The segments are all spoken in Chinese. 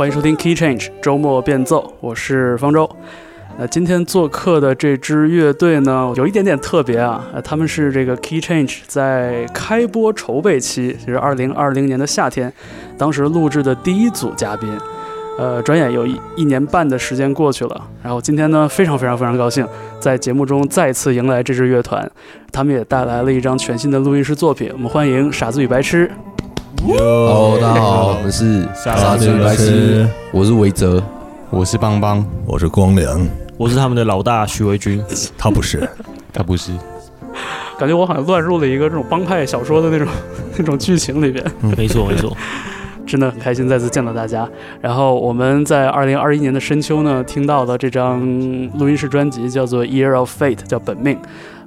欢迎收听 Key Change 周末变奏，我是方舟。那今天做客的这支乐队呢，有一点点特别啊，他们是这个 Key Change 在开播筹备期，就是二零二零年的夏天，当时录制的第一组嘉宾。呃，转眼有一一年半的时间过去了，然后今天呢，非常非常非常高兴，在节目中再次迎来这支乐团，他们也带来了一张全新的录音室作品，我们欢迎傻子与白痴。Hello，大家好，我们是傻子与白痴，我是维泽，我是邦邦，我是光良，我是他们的老大许维军，他不是，他不是，感觉我好像乱入了一个这种帮派小说的那种 那种剧情里边。没错没错，真的很开心再次见到大家。然后我们在二零二一年的深秋呢，听到的这张录音室专辑，叫做《Year of Fate》，叫本命。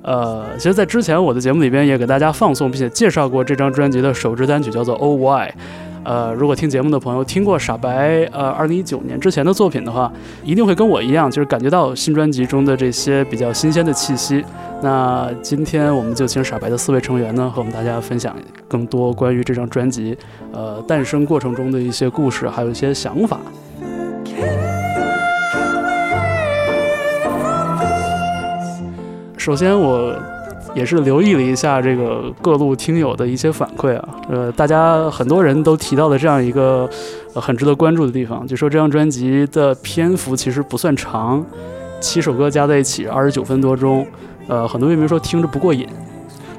呃，其实，在之前我的节目里边也给大家放送并且介绍过这张专辑的首支单曲，叫做《O Y》。呃，如果听节目的朋友听过傻白呃二零一九年之前的作品的话，一定会跟我一样，就是感觉到新专辑中的这些比较新鲜的气息。那今天我们就请傻白的四位成员呢，和我们大家分享更多关于这张专辑呃诞生过程中的一些故事，还有一些想法。首先，我也是留意了一下这个各路听友的一些反馈啊，呃，大家很多人都提到了这样一个、呃、很值得关注的地方，就说这张专辑的篇幅其实不算长，七首歌加在一起二十九分多钟，呃，很多乐迷说听着不过瘾，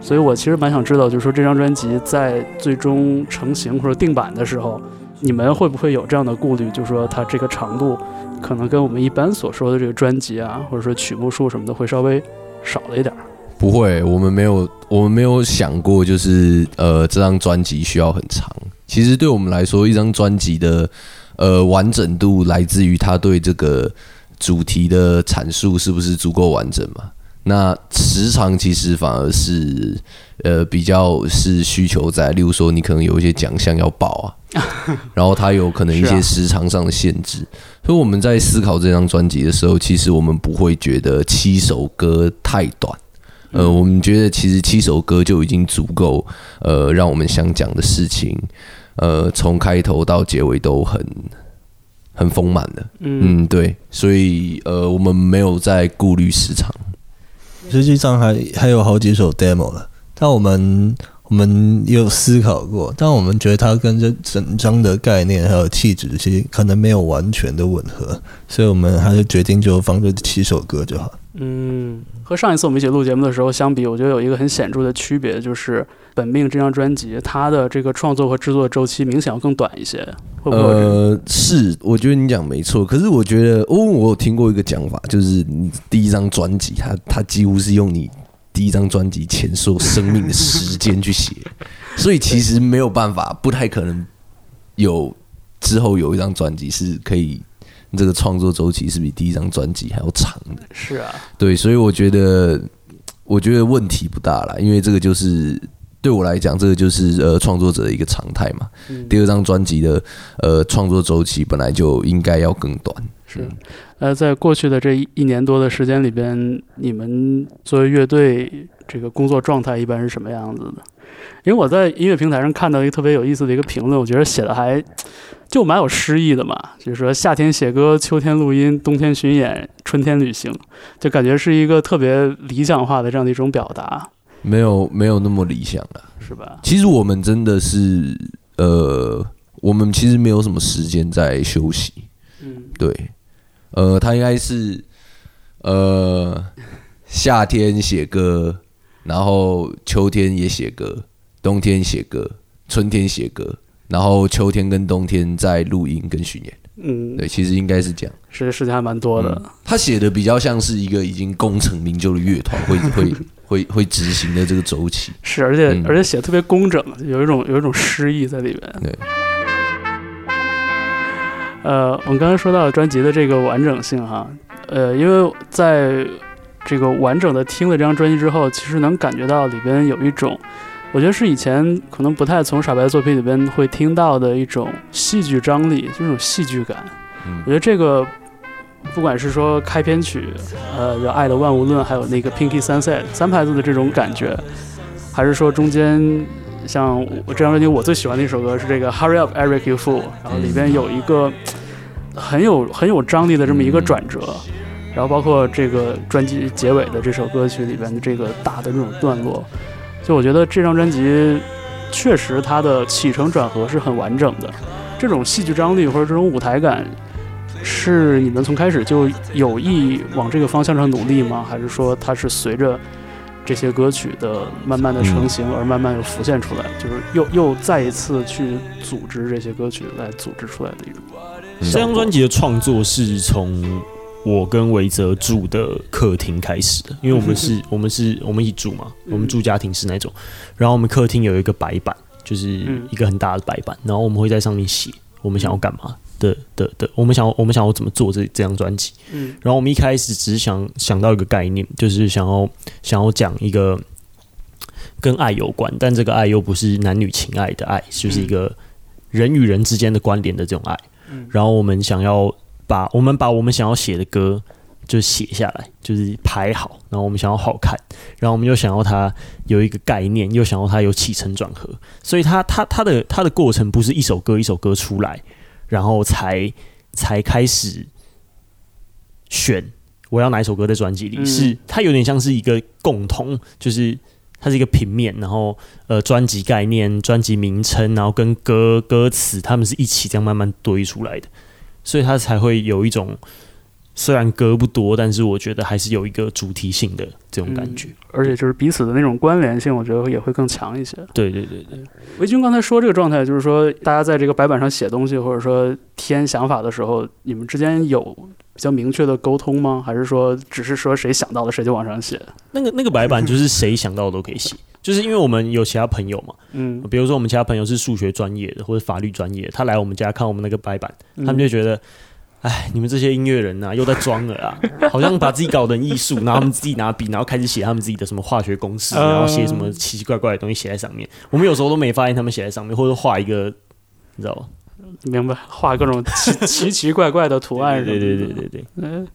所以我其实蛮想知道，就是说这张专辑在最终成型或者定版的时候，你们会不会有这样的顾虑，就是说它这个长度可能跟我们一般所说的这个专辑啊，或者说曲目数什么的会稍微少了一点儿。不会，我们没有，我们没有想过，就是呃，这张专辑需要很长。其实对我们来说，一张专辑的呃完整度来自于它对这个主题的阐述是不是足够完整嘛？那时长其实反而是呃比较是需求在，例如说你可能有一些奖项要报啊，然后它有可能一些时长上的限制。所以我们在思考这张专辑的时候，其实我们不会觉得七首歌太短。呃，我们觉得其实七首歌就已经足够，呃，让我们想讲的事情，呃，从开头到结尾都很很丰满的。嗯嗯，对，所以呃，我们没有在顾虑时长。实际上还还有好几首 demo 了，但我们我们也有思考过，但我们觉得它跟这整张的概念还有气质，其实可能没有完全的吻合，所以我们还是决定就放这七首歌就好。嗯，和上一次我们一起录节目的时候相比，我觉得有一个很显著的区别，就是《本命》这张专辑，它的这个创作和制作周期明显要更短一些，会不会这种？呃，是，我觉得你讲没错。可是我觉得，哦，我有听过一个讲法，就是你第一张专辑，它它几乎是用你第一张专辑前所有生命的时间去写，所以其实没有办法，不太可能有之后有一张专辑是可以这个创作周期是比第一张专辑还要长的。是啊，对，所以我觉得，我觉得问题不大啦，因为这个就是对我来讲，这个就是呃创作者的一个常态嘛。嗯第二张专辑的呃创作周期本来就应该要更短。是。呃，在过去的这一一年多的时间里边，你们作为乐队这个工作状态一般是什么样子的？因为我在音乐平台上看到一个特别有意思的一个评论，我觉得写的还就蛮有诗意的嘛，就是说夏天写歌，秋天录音，冬天巡演，春天旅行，就感觉是一个特别理想化的这样的一种表达，没有没有那么理想了。是吧？其实我们真的是呃，我们其实没有什么时间在休息。嗯对，呃，他应该是呃夏天写歌，然后秋天也写歌，冬天写歌，春天写歌，然后秋天跟冬天在录音跟巡演。嗯，对，其实应该是这样。是时间还蛮多的。他写的比较像是一个已经功成名就的乐团会 会会会执行的这个周期。是，而且、嗯而且写的特别工整，有一种有一种诗意在里面。对。呃，我们刚才说到专辑的这个完整性哈，呃，因为在这个完整的听了这张专辑之后，其实能感觉到里边有一种，我觉得是以前可能不太从傻白的作品里边会听到的一种戏剧张力，就是这种戏剧感。嗯我觉得这个不管是说开篇曲，呃，叫《爱的万物论》，还有那个 Pinky Sunset 三拍子的这种感觉，还是说中间像我这张专辑我最喜欢的一首歌是这个 Hurry Up Eric You Fool，然后里边有一个很有很有张力的这么一个嗯转折。然后包括这个专辑结尾的这首歌曲里边的这个大的这种段落，就我觉得这张专辑确实它的起承转合是很完整的，这种戏剧张力或者这种舞台感，是你们从开始就有意往这个方向上努力吗？还是说它是随着这些歌曲的慢慢的成型而慢慢又浮现出来，就是又又再一次去组织这些歌曲来组织出来的一种嗯。这张专辑的创作是从我跟维泽住的客厅开始的，因为我们 是我们是我们一起住嘛，我们住家庭式那种，然后我们客厅有一个白板，就是嗯。一个很大的白板，然后我们会在上面写我们想要干嘛的的的，我们想要我们想要怎么做这这张专辑，嗯然后我们一开始只是想想到一个概念，就是想要想要讲一个跟爱有关，但这个爱又不是男女情爱的爱，就是一个人与人之间的关联的这种爱。嗯然后我们想要把我们把我们想要写的歌就写下来，就是排好，然后我们想要好看，然后我们又想要它有一个概念，又想要它有起承转合，所以它它它的它的过程不是一首歌一首歌出来，然后才才开始选我要哪一首歌在专辑里，嗯。是它有点像是一个共同，就是它是一个平面，然后呃专辑概念、专辑名称，然后跟歌歌词，他们是一起这样慢慢堆出来的，所以它才会有一种虽然歌不多，但是我觉得还是有一个主题性的这种感觉。而且就是彼此的那种关联性，我觉得也会更强一些。对对对对，维军刚才说这个状态，就是说大家在这个白板上写东西，或者说添想法的时候，你们之间有比较明确的沟通吗？还是说只是说谁想到了谁就往上写？那个那个白板就是谁想到的都可以写，就是因为我们有其他朋友嘛，嗯，比如说我们其他朋友是数学专业的或者法律专业的，他来我们家看我们那个白板，他们就觉得。哎，你们这些音乐人呐、又在装了啊！好像把自己搞得很艺术，然后他们自己拿笔，然后开始写他们自己的什么化学公式，然后写什么奇奇怪怪的东西写在上面。我们有时候都没发现他们写在上面，或者画一个，你知道吧？明白，画各种奇奇奇怪怪的图案什么的。对对对对对，嗯，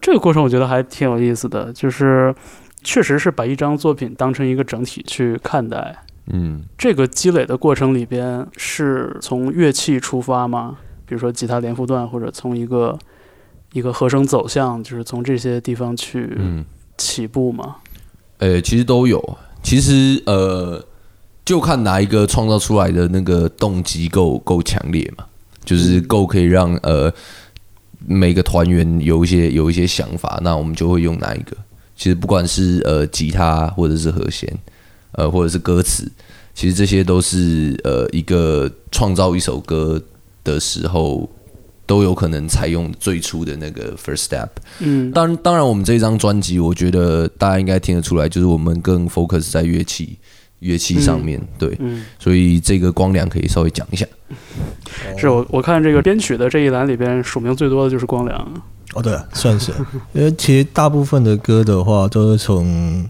这个过程我觉得还挺有意思的，就是确实是把一张作品当成一个整体去看待。嗯，这个积累的过程里边，是从乐器出发吗？比如说吉他连复段，或者从一个一个和声走向，就是从这些地方去嗯，起步嘛？呃，其实都有。其实呃，就看哪一个创造出来的那个动机够够强烈嘛，就是够可以让呃每个团员有一些有一些想法，那我们就会用哪一个。其实不管是呃吉他或者是和弦，呃或者是歌词，其实这些都是呃一个创造一首歌的时候都有可能采用最初的那个 first step。嗯当当然，我们这张专辑，我觉得大家应该听得出来，就是我们更 focus 在乐器乐器上面，对，嗯，所以这个光良可以稍微讲一下。是我我看这个编曲的这一栏里边署名最多的就是光良。哦，对、啊，算是，因为其实大部分的歌的话，都是从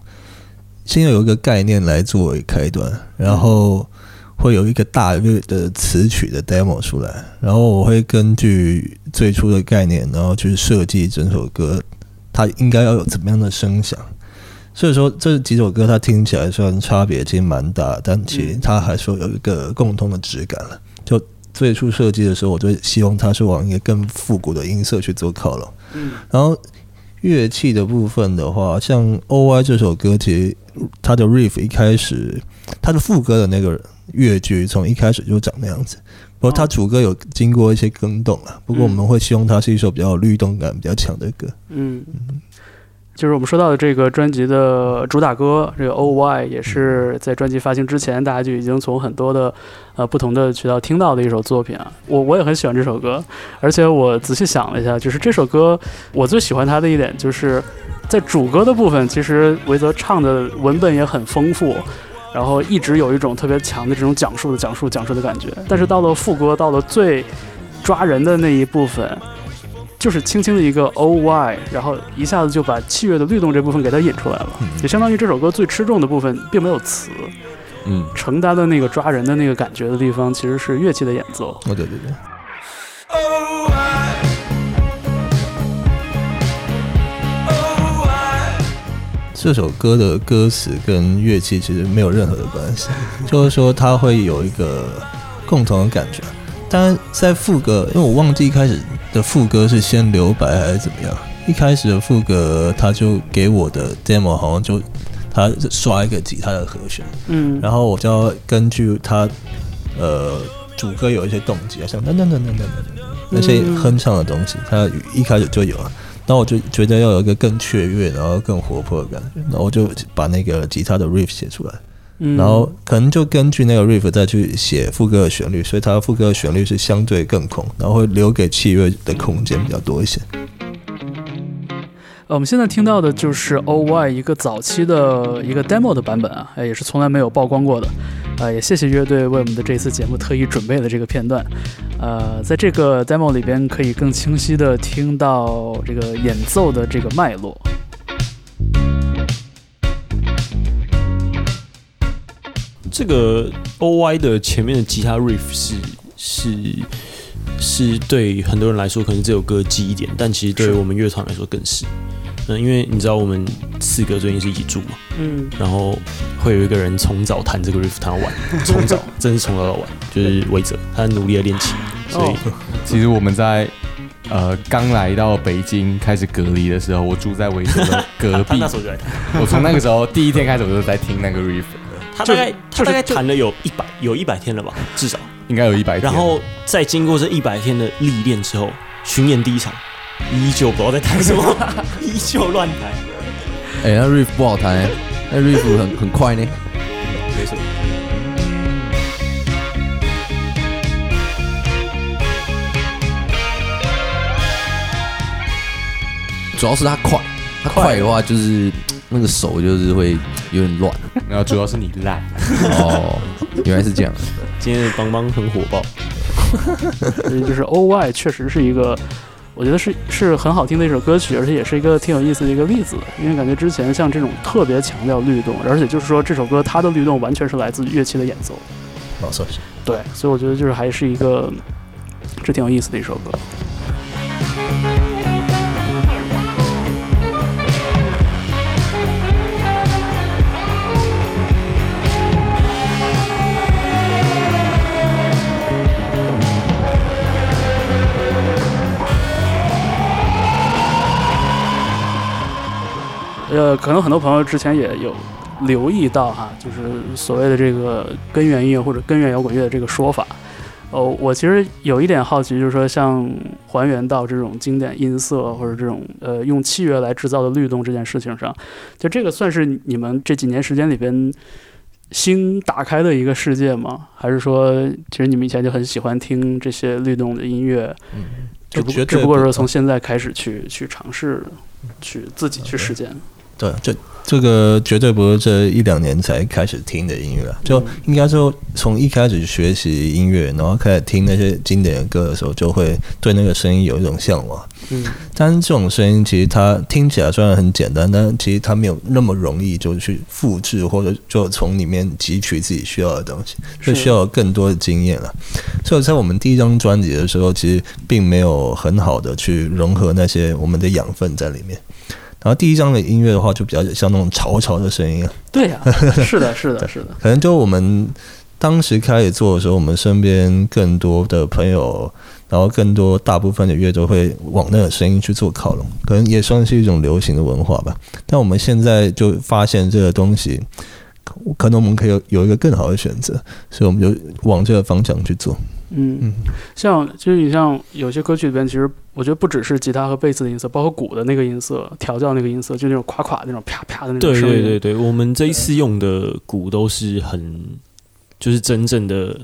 先有一个概念来作为开端，然后会有一个大略的词曲的 demo 出来，然后我会根据最初的概念，然后去设计整首歌，它应该要有怎么样的声响。所以说这几首歌它听起来虽然差别其实蛮大，但其实它还是有一个共通的质感了。就最初设计的时候，我就希望它是往一个更复古的音色去做靠拢。嗯然后乐器的部分的话，像《O Y》这首歌，其实它的 riff 一开始，它的副歌的那个乐剧从一开始就长那样子。不过它主歌有经过一些更动啊，不过我们会希望它是一首比较律动感比较强的歌。嗯，就是我们说到的这个专辑的主打歌，这个 O Y 也是在专辑发行之前，大家就已经从很多的呃不同的渠道听到的一首作品啊。我我也很喜欢这首歌，而且我仔细想了一下，就是这首歌我最喜欢它的一点就是在主歌的部分，其实维泽唱的文本也很丰富。然后一直有一种特别强的这种讲述的讲述讲述的感觉，但是到了副歌，到了最抓人的那一部分，就是轻轻的一个 O Y，然后一下子就把器乐的律动这部分给它引出来了，也相当于这首歌最吃重的部分并没有词，嗯，承担的那个抓人的那个感觉的地方，其实是乐器的演奏。哦，对对对。这首歌的歌词跟乐器其实没有任何的关系，就是说它会有一个共同的感觉。当然在副歌，因为我忘记一开始的副歌是先留白还是怎么样。一开始的副歌他就给我的 demo 好像就他刷一个吉他的和弦，嗯，然后我就要根据他呃主歌有一些动机啊，像噔噔噔噔噔噔那些哼唱的东西，他一开始就有了。然后我就觉得要有一个更雀跃，然后更活泼的感觉，然后我就把那个吉他的 riff 写出来。嗯然后可能就根据那个 riff 再去写副歌的旋律，所以它的副歌的旋律是相对更空，然后会留给器乐的空间比较多一些。我们现在听到的就是 OY 一个早期的一个 demo 的版本啊，也是从来没有曝光过的。呃，也谢谢乐队为我们的这次节目特意准备了这个片段。呃，在这个 demo 里边，可以更清晰的听到这个演奏的这个脉络。这个 O Y 的前面的吉他 riff 是是是对很多人来说可能这首歌记忆点，但其实对于我们乐团来说更是。嗯，因为你知道我们四个最近是一起住嘛，嗯，然后会有一个人从早弹这个 riff 弹到晚，从早真是从早到晚，就是韦泽，他很努力的练琴，所以 其实我们在呃刚来到北京开始隔离的时候，我住在维德的隔壁。那，时候就在弹，我从那个时候第一天开始我就在听那个 riff，他大概他大概弹了有一百有一百天了吧，至少。应该有一百天。然后在经过这一百天的历练之后，巡演第一场依旧不知道在弹什么，依旧乱弹。哎、那 riff 不好弹、欸，那 riff 很 很快呢。没错，主要是它快，它快的话就是那个手就是会有点乱。然后主要是你烂，哦，原来是这样。今天的邦邦很火爆，就是 OY 确实是一个，我觉得是是很好听的一首歌曲，而且也是一个挺有意思的一个例子。因为感觉之前像这种特别强调律动，而且就是说这首歌它的律动完全是来自乐器的演奏。没错，对，所以我觉得就是还是一个，这挺有意思的一首歌。呃，可能很多朋友之前也有留意到哈，就是所谓的这个根源音乐或者根源摇滚乐的这个说法。哦，我其实有一点好奇，就是说像还原到这种经典音色或者这种呃用器乐来制造的律动这件事情上，就这个算是你们这几年时间里边新打开的一个世界吗？还是说其实你们以前就很喜欢听这些律动的音乐，只不只不过不是从现在开始去去尝试，去自己去实践。对，这这个绝对不是这一两年才开始听的音乐了，就应该说从一开始学习音乐，然后开始听那些经典的歌的时候，就会对那个声音有一种向往。嗯，但是这种声音其实它听起来虽然很简单，但其实它没有那么容易就去复制或者就从里面汲取自己需要的东西，是需要更多的经验了。所以在我们第一张专辑的时候，其实并没有很好的去融合那些我们的养分在里面。然后第一张的音乐的话，就比较像那种潮潮的声音啊，对呀、是的，是的，是的。可能就我们当时开始做的时候，我们身边更多的朋友，然后更多大部分的乐都会往那个声音去做靠拢，可能也算是一种流行的文化吧。但我们现在就发现这个东西，可能我们可以有有一个更好的选择，所以我们就往这个方向去做。嗯嗯，像就是你像有些歌曲里边，其实我觉得不只是吉他和贝斯的音色，包括鼓的那个音色、调教那个音色，就那种垮垮的那种啪啪的那种对声音。对对对，我们这一次用的鼓都是很，就是真正的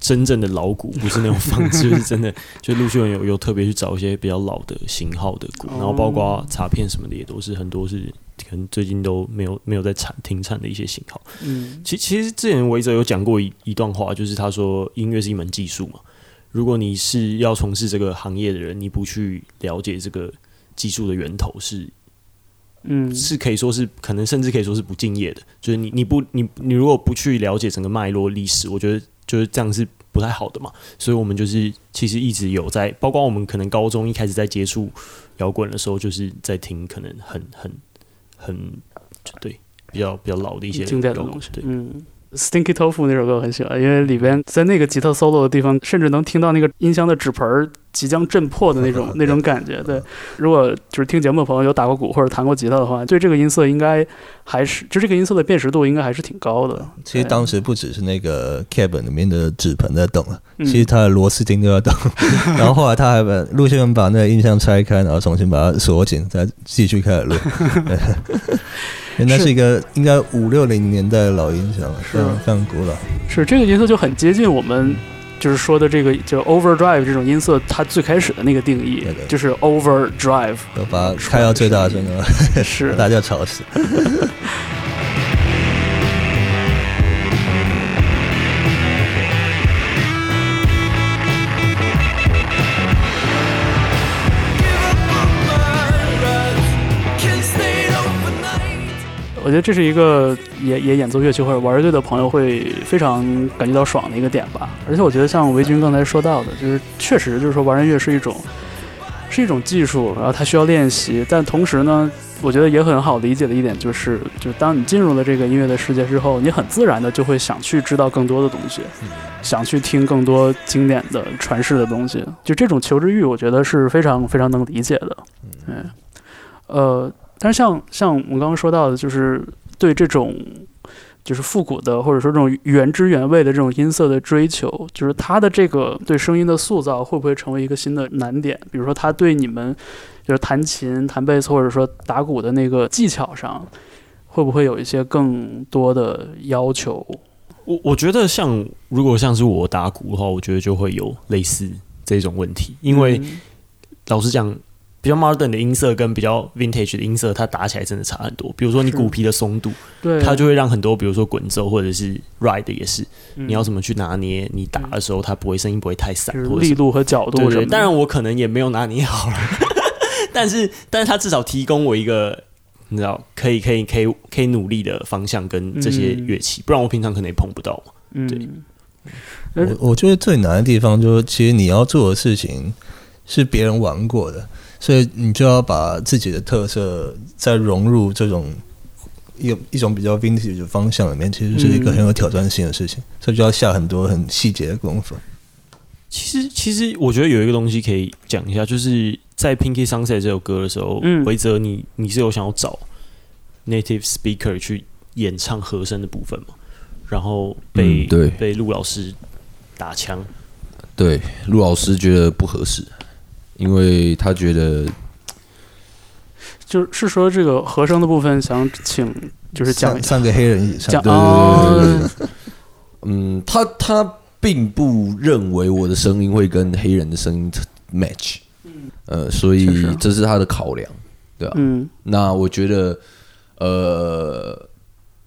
真正的老鼓，不是那种仿制，就是真的。就陆续有有特别去找一些比较老的型号的鼓，然后包括插片什么的也都是很多是可能最近都没有没有在产停产的一些型号。嗯其其实之前维泽有讲过一一段话，就是他说音乐是一门技术嘛。如果你是要从事这个行业的人，你不去了解这个技术的源头是嗯，是可以说是可能甚至可以说是不敬业的，就是你你不你你如果不去了解整个脉络历史，我觉得就是这样是不太好的嘛。所以我们就是其实一直有在，包括我们可能高中一开始在接触摇滚的时候，就是在听可能很很很对比较比较老的一些嗯，Stinky Tofu 那首歌我很喜欢，因为里边在那个吉他 solo 的地方，甚至能听到那个音箱的纸盆儿即将震破的那种 那种感觉。对，如果就是听节目的朋友有打过鼓或者弹过吉他的话，对这个音色应该还是就这个音色的辨识度应该还是挺高的。其实当时不只是那个 cabin 里面的纸盆在动其实它的螺丝钉都要动。然后后来他还把陆先生把那个音箱拆开，然后重新把它锁紧，再继续开始录。对因为那是一个应该五六零年代的老音响，了，是。非常古老。是这个音色就很接近我们就是说的这个就 overdrive 这种音色，它最开始的那个定义就是 overdrive，都把它开到最大声了，是。把 大家吵死。我觉得这是一个也也演奏乐器或者玩乐队的朋友会非常感觉到爽的一个点吧。而且我觉得像维军刚才说到的，就是确实就是说玩音乐是一种是一种技术，然后它需要练习，但同时呢，我觉得也很好理解的一点就是，就是当你进入了这个音乐的世界之后，你很自然的就会想去知道更多的东西，想去听更多经典的传世的东西，就这种求知欲，我觉得是非常非常能理解的。嗯，呃，但是像像我们刚刚说到的，就是对这种就是复古的或者说这种原汁原味的这种音色的追求，就是它的这个对声音的塑造会不会成为一个新的难点？比如说，他对你们就是弹琴、弹贝斯或者说打鼓的那个技巧上，会不会有一些更多的要求？我我觉得像如果像是我打鼓的话，我觉得就会有类似这种问题，因为嗯老实讲，比较 modern 的音色跟比较 vintage 的音色，它打起来真的差很多。比如说你是鼓皮的松度，对它就会让很多，比如说滚奏或者是 ride 也是，嗯你要怎么去拿捏，你打的时候它不会声音不会太散，或者力度和角度对对，什么。当然我可能也没有拿捏好了，但是但是它至少提供我一个。你知道，可以可以可以可以努力的方向跟这些嗯乐器，不然我平常可能也碰不到嘛。对我我觉得最难的地方就是，其实你要做的事情是别人玩过的，所以你就要把自己的特色再融入这种一一种比较 vintage 的方向里面，其实是一个很有挑战性的事情，所以就要下很多很细节的功夫。其实，其实我觉得有一个东西可以讲一下，就是在《Pinky Sunset》这首歌的时候，嗯。维泽你你是有想要找 native speaker 去演唱和声的部分嘛？然后被、嗯对。被陆老师打枪，对，陆老师觉得不合适，因为他觉得就是说这个和声的部分，想请就是讲三三个黑人讲，嗯，他他并不认为我的声音会跟黑人的声音 match，呃，所以这是他的考量，对吧、嗯。那我觉得，呃，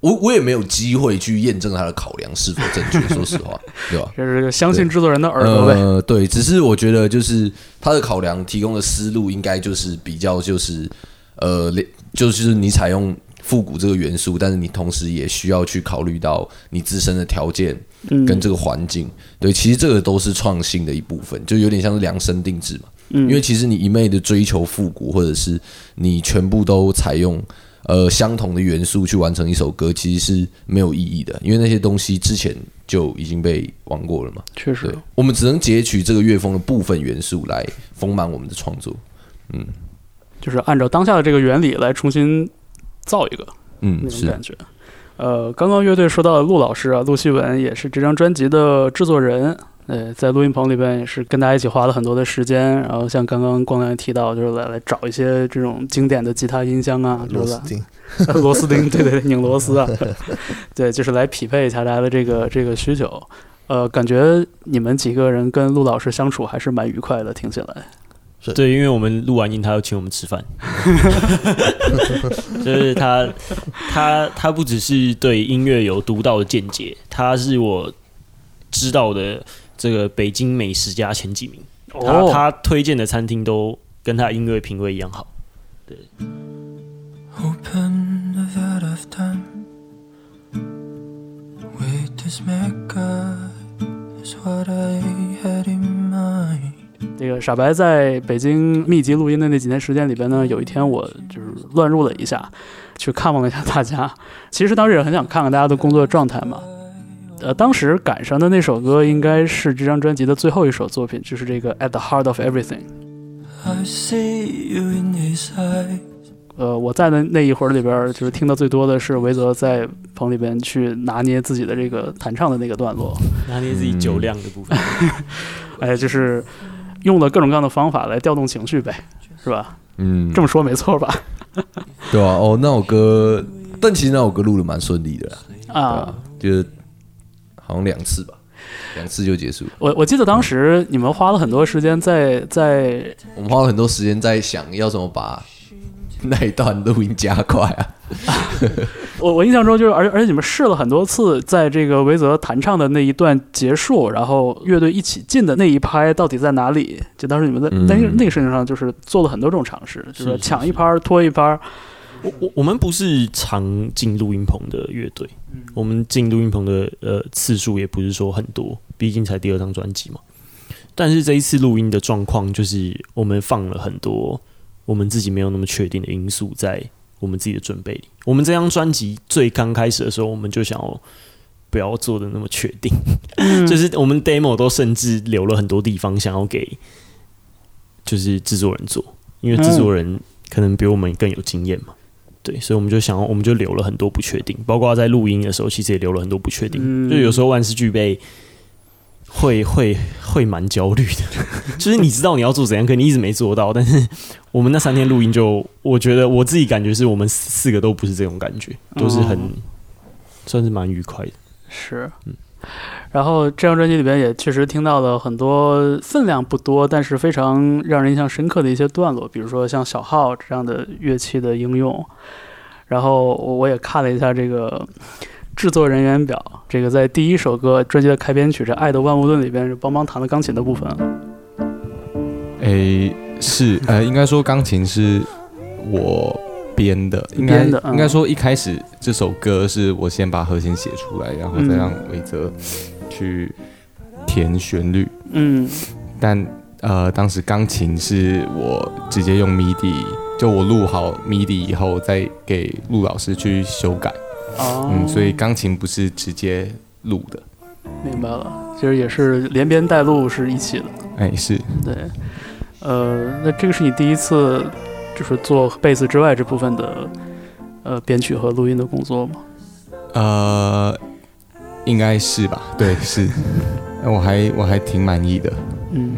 我我也没有机会去验证他的考量是否正确，说实话，对吧？这是相信制作人的耳朵呗。呃，对，只是我觉得就是他的考量提供的思路，应该就是比较就是呃，就是你采用复古这个元素，但是你同时也需要去考虑到你自身的条件嗯，跟这个环境。对，其实这个都是创新的一部分，就有点像是量身定制嘛。嗯，因为其实你一昧的追求复古，或者是你全部都采用呃相同的元素去完成一首歌，其实是没有意义的，因为那些东西之前就已经被玩过了嘛。确实，我们只能截取这个乐风的部分元素来丰满我们的创作。嗯就是按照当下的这个原理来重新造一个嗯，是那种感觉。呃，刚刚乐队说到的陆老师啊，陆希文也是这张专辑的制作人。呃，在录音棚里边也是跟大家一起花了很多的时间，然后像刚刚光良提到，就是来来找一些这种经典的吉他音箱啊，就是螺丝钉。螺丝钉，对对对，拧螺丝啊，对，就是来匹配一下大家的这个这个需求。呃，感觉你们几个人跟陆老师相处还是蛮愉快的，听起来。对，因为我们录完音，他要请我们吃饭，就是他他他不只是对音乐有独到的见解，他是我知道的这个北京美食家前几名。他他推荐的餐厅都跟他音乐品味一样好。Open a vat of time with this mecca is what I had in mind. 这个傻白在北京密集录音的那几年时间里边呢，有一天我就是乱入了一下，去看望了一下大家。其实当时也很想看看大家的工作状态嘛。呃，当时赶上的那首歌应该是这张专辑的最后一首作品，就是这个《At the Heart of Everything》。I see you in his eyes. 呃，我在的那一会儿里边儿，就是听到最多的是维泽在棚里边去拿捏自己的这个弹唱的那个段落，拿捏自己酒量的部分。哎，就是用了各种各样的方法来调动情绪呗，是吧？嗯，这么说没错吧？对啊，哦，那首歌，但其实那首歌录的蛮顺利的啊，，就是好像两次吧，两次就结束。我我记得当时你们花了很多时间在在我们花了很多时间在想要怎么把 那一段录音加快啊。我我印象中就是，而而且你们试了很多次，在这个维泽弹唱的那一段结束，然后乐队一起进的那一拍到底在哪里？就当时你们在嗯那个那个事情上，就是做了很多种尝试，就是说是抢一拍儿、拖一拍儿。我我我们不是常进录音棚的乐队，我们进录音棚的呃次数也不是说很多，毕竟才第二张专辑嘛。但是这一次录音的状况，就是我们放了很多我们自己没有那么确定的因素在我们自己的准备里。我们这张专辑最刚开始的时候，我们就想要不要做的那么确定，嗯 就是我们 demo 都甚至留了很多地方想要给就是制作人做，因为制作人可能比我们更有经验嘛。对，所以我们就想，我们就留了很多不确定，包括在录音的时候，其实也留了很多不确定。嗯就有时候万事俱备，会会会蛮焦虑的。就是你知道你要做怎样，可你一直没做到。但是我们那三天录音就，我觉得我自己感觉是我们四四个都不是这种感觉，都是很、哦算是蛮愉快的。是，然后这张专辑里边也确实听到了很多分量不多，但是非常让人印象深刻的一些段落，比如说像小号这样的乐器的应用。然后我也看了一下这个制作人员表，这个在第一首歌专辑的开篇曲这《爱的万物论》里边是邦邦弹了钢琴的部分。诶，是呃，应该说钢琴是我编的，应该嗯应该说一开始这首歌是我先把和弦写出来，然后再嗯让韦泽去填旋律。嗯但呃，当时钢琴是我直接用 MIDI，就我录好 MIDI 以后，再给陆老师去修改。哦，嗯，所以钢琴不是直接录的。明白了，其实也是连编带录是一起的。哎，是对，呃，那这个是你第一次就是做贝斯之外这部分的呃编曲和录音的工作吗？呃，应该是吧？对，是。那 我还我还挺满意的。嗯，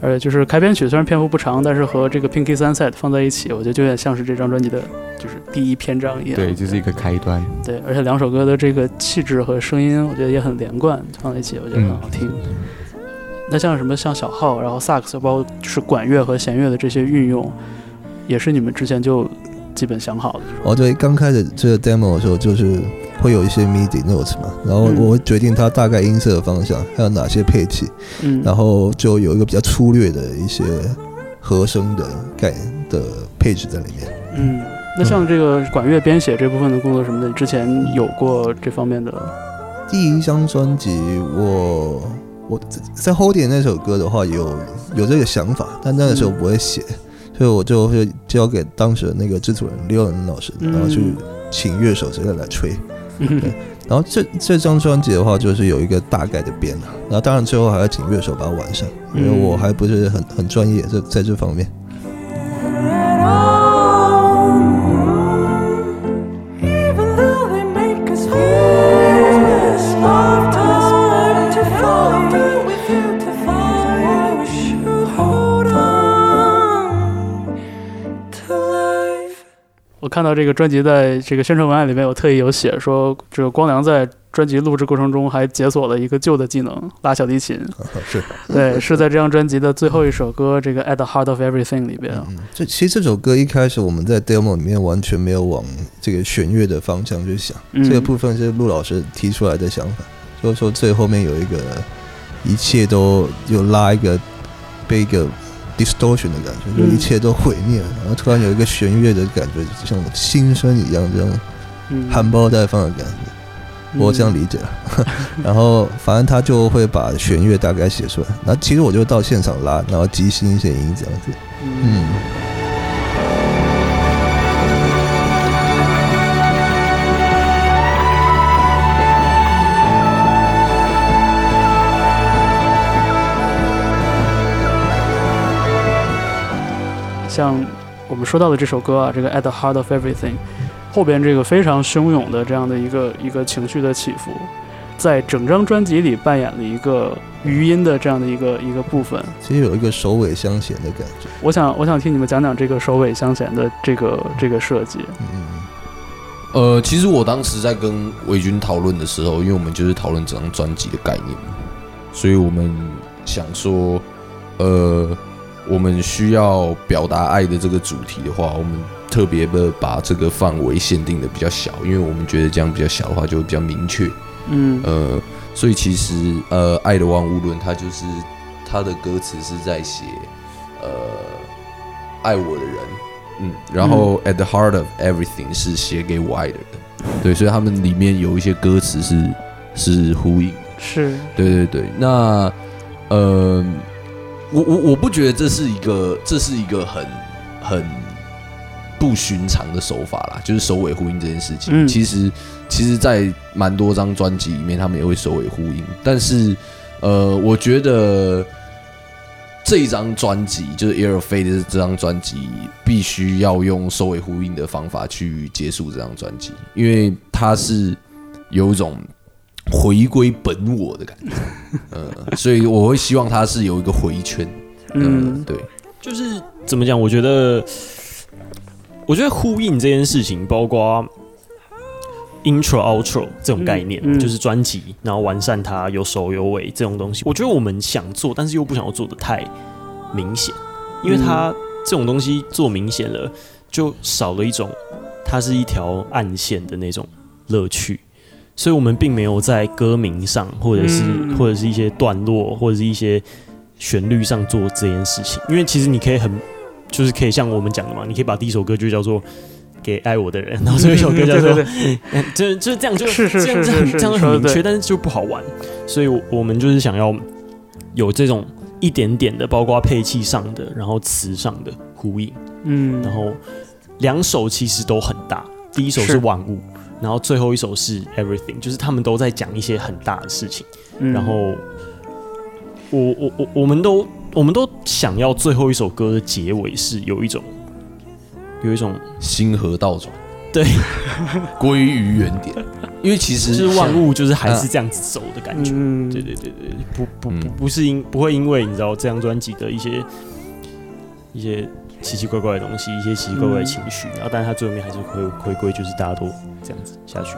而且就是开篇曲虽然篇幅不长，但是和这个 Pinky Sunset 放在一起，我觉得就有点像是这张专辑的，就是第一篇章一样。对，就是一个开端。对，而且两首歌的这个气质和声音，我觉得也很连贯，放在一起我觉得很好听。那像什么像小号，然后萨克斯，包括就是管乐和弦乐的这些运用，也是你们之前就基本想好的，是吧？哦，对，刚开始这个 demo 的时候，就是会有一些 MIDI notes 嘛，然后嗯我会决定它大概音色的方向，还有哪些配器，嗯，然后就有一个比较粗略的一些和声的概的配置在里面。嗯，那像这个管乐编写这部分的工作什么的，之前有过这方面的？第一张专辑，我我在在 Holding 那首歌的话有有这个想法，但那个时候不会写，所以我就会交给当时的那个制作人刘仁老师，嗯然后去请乐手直接来吹。嗯然后这这张专辑的话，就是有一个大概的编了，然后当然最后还要请乐手把它完善，因为我还不是很很专业在在这方面。我看到这个专辑在这个宣传文案里面有特意有写说，这个光良在专辑录制过程中还解锁了一个旧的技能，拉小提琴。是，对，是在这张专辑的最后一首歌《这个 At the Heart of Everything》里边。嗯，这其实这首歌一开始我们在 demo 里面完全没有往这个弦乐的方向去想，嗯这个部分是陆老师提出来的想法，就是说最后面有一个一切都又拉一个被一个 distortion 的感觉，就嗯。一切都毁灭了，然后突然有一个弦乐的感觉，像新生一样这样嗯。含苞待放的感觉。我这样理解。了，然后反正他就会把弦乐大概写出来，然后其实我就到现场拉，然后即兴一些音这样子，嗯们说到的这首歌啊，这个 At the Heart of Everything，后边这个非常汹涌的这样的一个一个情绪的起伏，在整张专辑里扮演了一个余音的这样的一个一个部分。其实有一个首尾相衔的感觉。我想我想听你们讲讲这个首尾相衔的这个这个设计。嗯，呃，其实我当时在跟维军讨论的时候，因为我们就是讨论整张专辑的概念嘛，所以我们想说，呃，我们需要表达爱的这个主题的话，我们特别的把这个范围限定的比较小，因为我们觉得这样比较小的话就会比较明确。嗯。呃，所以其实呃，《爱的万物论》它就是它的歌词是在写呃爱我的人，嗯，然后 At the heart of everything 是写给我爱的人，对，所以他们里面有一些歌词是是呼应，是，对对对，那呃，我我我不觉得这是一个这是一个很很不寻常的手法啦，就是首尾呼应这件事情。嗯。其实其实，在蛮多张专辑里面，他们也会首尾呼应，但是呃，我觉得这一张专辑就是《Air of Fate》的这张专辑，必须要用首尾呼应的方法去结束这张专辑，因为它是有一种回归本我的感觉，呃，所以我会希望它是有一个回圈，嗯，嗯对，就是怎么讲？我觉得，我觉得呼应这件事情，包括 intro、outro 这种概念，嗯嗯就是专辑，然后完善它有首有尾这种东西。我觉得我们想做，但是又不想要做的太明显，因为它这种东西做明显了，就少了一种它是一条暗线的那种乐趣。所以我们并没有在歌名上，或者是、嗯。或者是一些段落，或者是一些旋律上做这件事情，因为其实你可以很，就是可以像我们讲的嘛，你可以把第一首歌就叫做《给爱我的人》，然后最后一首歌叫做对对对，就就这样就是是这样这样就你说得很明确，但是就不好玩，所以我我们就是想要有这种一点点的，包括配器上的，然后词上的呼应，嗯，然后两首其实都很大，第一首是是。万物，然后最后一首是 Everything，就是他们都在讲一些很大的事情。嗯。然后我我我我们都我们都想要最后一首歌的结尾是有一种有一种星河倒转，对，归于原点，因为其实就是万物就是还是这样子走的感觉。嗯，对对对对，不不不嗯。不是因不会因为你知道这张专辑的一些一些奇奇怪怪的东西，一些奇奇怪怪的情绪，然后但是它最后面还是回回归就是大家都这样子下去。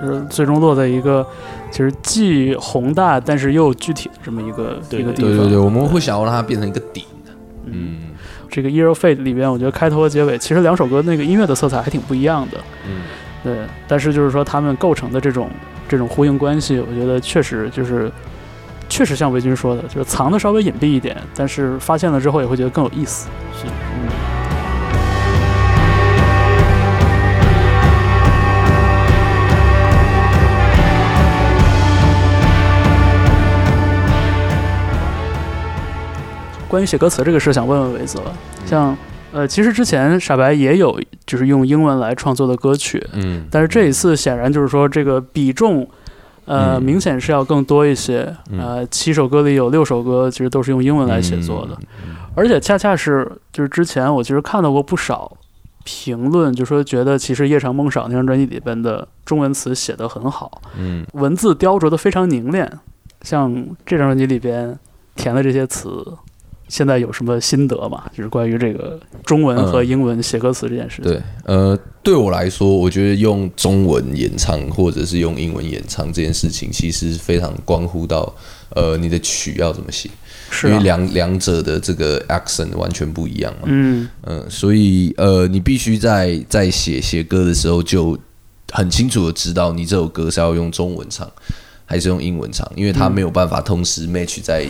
就是最终落在一个其实既宏大但是又具体的这么一个对一个地方。对对对，我们会想要让它变成一个点的，嗯这个《Year of Fate》里边，我觉得开头和结尾其实两首歌那个音乐的色彩还挺不一样的。嗯，对，但是就是说他们构成的这种这种呼应关系，我觉得确实就是确实像维军说的，就是藏的稍微隐蔽一点，但是发现了之后也会觉得更有意思。是，关于写歌词这个事，想问问维泽，像呃，其实之前傻白也有就是用英文来创作的歌曲，嗯，但是这一次显然就是说这个比重，呃，嗯。明显是要更多一些。嗯。呃，七首歌里有六首歌其实都是用英文来写作的，而且恰恰是就是之前我其实看到过不少评论，就说觉得其实《夜长梦少》那张专辑里边的中文词写得很好，嗯，文字雕琢得非常凝练。像这张专辑里边填的这些词，现在有什么心得吗？就是关于这个中文和嗯英文写歌词这件事情。对，呃，对我来说，我觉得用中文演唱或者是用英文演唱这件事情，其实非常关乎到呃你的曲要怎么写，是、因为啊，两两者的这个 accent 完全不一样嘛。嗯嗯，所以呃，你必须在在写写歌的时候就很清楚的知道你这首歌是要用中文唱还是用英文唱，因为它嗯没有办法同时 match 在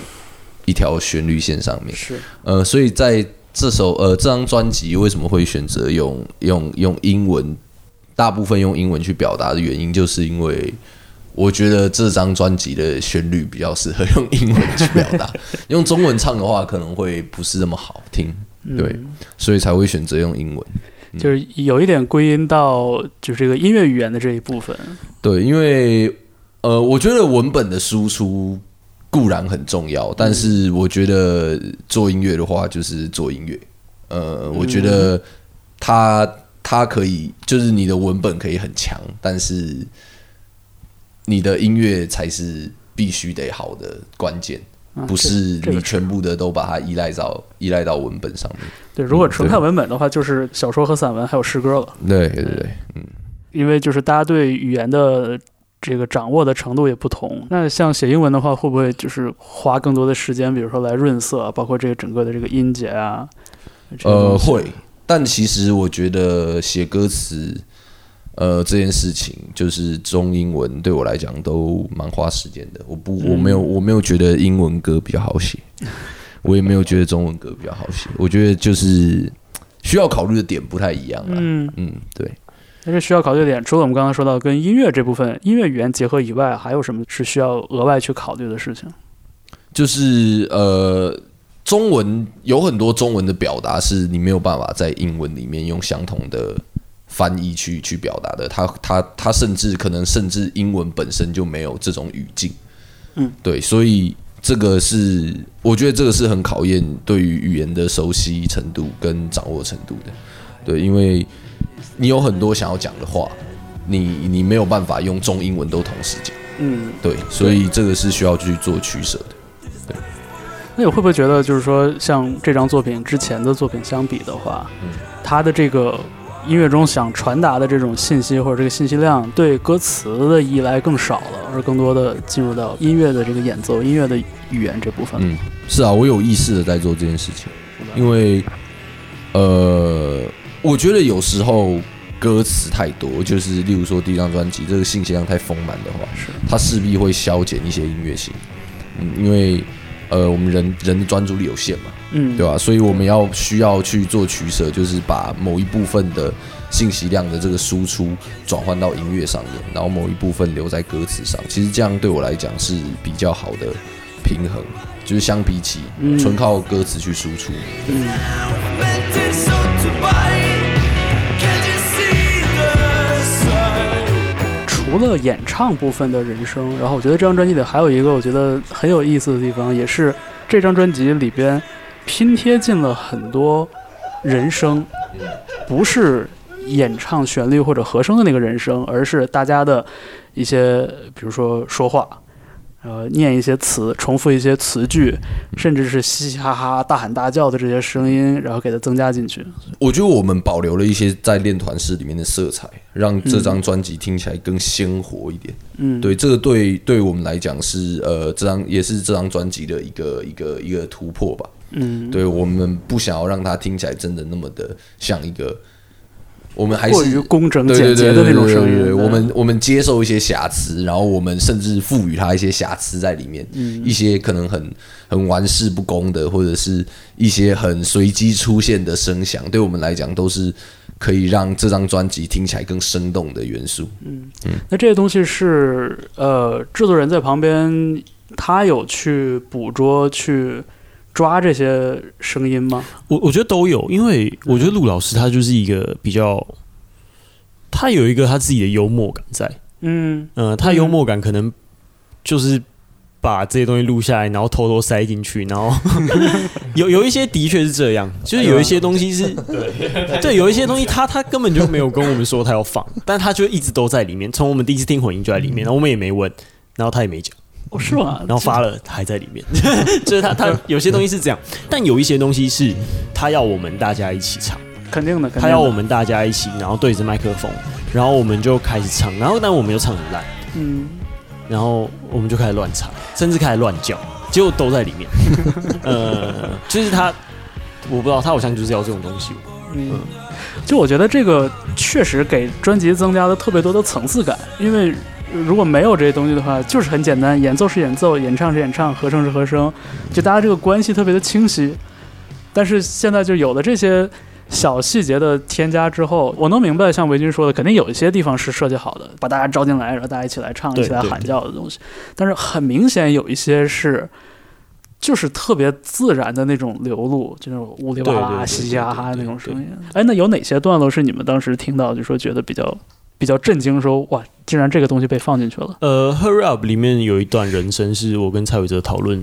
一条旋律线上面。是，呃，所以在这首呃这张专辑为什么会选择用用用英文，大部分用英文去表达的原因，就是因为我觉得这张专辑的旋律比较适合用英文去表达，用中文唱的话可能会不是那么好听，对，嗯所以才会选择用英文。就是有一点归因到就是这个音乐语言的这一部分。对，因为呃，我觉得文本的输出固然很重要，但是我觉得做音乐的话就是做音乐，呃，我觉得它它可以，就是你的文本可以很强，但是你的音乐才是必须得好的关键，啊不是你全部的都把它依赖到依赖到文本上面。对，如果纯看文本的话，就是小说和散文还有诗歌了。对对对，嗯。因为就是大家对语言的这个掌握的程度也不同。那像写英文的话，会不会就是花更多的时间，比如说来润色，包括这个整个的这个音节啊？呃，会，但其实我觉得写歌词，呃，这件事情就是中英文对我来讲都蛮花时间的。我不，我没有，我没有觉得英文歌比较好写，我也没有觉得中文歌比较好写。我觉得就是需要考虑的点不太一样啊。嗯，嗯，对。但是需要考虑的点，除了我们刚刚说到跟音乐这部分音乐语言结合以外，还有什么是需要额外去考虑的事情？就是呃，中文有很多中文的表达是你没有办法在英文里面用相同的翻译去去表达的。它它它甚至可能甚至英文本身就没有这种语境。嗯，对，所以这个是我觉得这个是很考验对于语言的熟悉程度跟掌握程度的。对，因为你有很多想要讲的话，你你没有办法用中英文都同时讲。嗯，对，所以这个是需要去做取舍的。对那你会不会觉得，就是说，像这张作品之前的作品相比的话，嗯它的这个音乐中想传达的这种信息或者这个信息量，对歌词的依赖更少了，而更多的进入到音乐的这个演奏、音乐的语言这部分。嗯，是啊，我有意识的在做这件事情，因为呃，我觉得有时候歌词太多，就是例如说第一张专辑这个信息量太丰满的话，是它势必会消减一些音乐性。嗯，因为呃，我们人人的专注力有限嘛，嗯，对吧？所以我们要需要去做取舍，就是把某一部分的信息量的这个输出转换到音乐上面，然后某一部分留在歌词上。其实这样对我来讲是比较好的平衡，就是相比起嗯纯靠歌词去输出。除了演唱部分的人声，然后我觉得这张专辑里还有一个我觉得很有意思的地方，也是这张专辑里边拼贴进了很多人声，不是演唱旋律或者和声的那个人声，而是大家的一些，比如说说话。呃，念一些词，重复一些词句，甚至是嘻嘻哈哈、大喊大叫的这些声音，然后给它增加进去。我觉得我们保留了一些在练团式里面的色彩，让这张专辑听起来更鲜活一点。嗯，对，这个对对我们来讲是呃，这张也是这张专辑的一个一个一个突破吧。嗯，对我们不想要让它听起来真的那么的像一个，我们还是过于工整简洁的那种声音。我们我们接受一些瑕疵，然后我们甚至赋予它一些瑕疵在里面，嗯一些可能很很玩世不恭的，或者是一些很随机出现的声响，对我们来讲都是可以让这张专辑听起来更生动的元素。嗯嗯那这些东西是呃，制作人在旁边，他有去捕捉、去抓这些声音吗？我我觉得都有，因为我觉得陆老师他就是一个比较，他有一个他自己的幽默感在，嗯。呃，他幽默感可能就是把这些东西录下来，然后偷偷塞进去，然后 有有一些的确是这样，就是有一些东西是，对，有一些东西他他根本就没有跟我们说他要放，但他就一直都在里面，从我们第一次听混音就在里面，然后我们也没问，然后他也没讲。哦，是吗？然后发了还在里面，就是他他有些东西是这样，但有一些东西是他要我们大家一起唱，肯定的，肯定的。他要我们大家一起，然后对着麦克风，然后我们就开始唱，然后但我们又唱很烂，嗯，然后我们就开始乱唱，甚至开始乱叫，结果都在里面。呃，就是他，我不知道他好像就是要这种东西。嗯，就我觉得这个确实给专辑增加了特别多的层次感，因为如果没有这些东西的话，就是很简单，演奏是演奏，演唱是演唱，和声是和声，就大家这个关系特别的清晰。但是现在就有了这些小细节的添加之后，我能明白，像维军说的，肯定有一些地方是设计好的，把大家招进来，然后大家一起来唱，一起来喊叫的东西。但是很明显有一些是。就是特别自然的那种流露，就那种呜里哇啦、嘻嘻哈哈的那种声音。哎，那有哪些段落是你们当时听到就说觉得比较比较震惊说哇，竟然这个东西被放进去了？呃，《Hurry Up》里面有一段人声是我跟蔡伟哲讨论，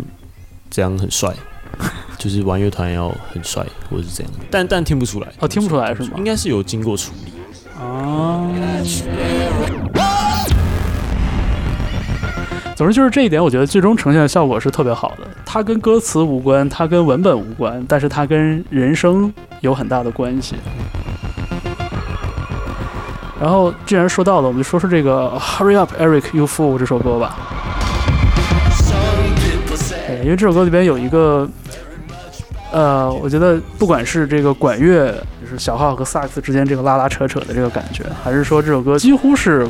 这样很帅，就是玩乐团要很帅，或者是这样，但但听不出来，哦听不出来是吗应该是有经过处理。啊。总之就是这一点，我觉得最终呈现的效果是特别好的。它跟歌词无关，它跟文本无关，但是它跟人生有很大的关系。然后既然说到了，我们就说说这个《Hurry Up, Eric, You Fool》这首歌吧。对，因为这首歌里边有一个，呃，我觉得不管是这个管乐，就是小号和萨克斯之间这个拉拉扯扯的这个感觉，还是说这首歌几乎是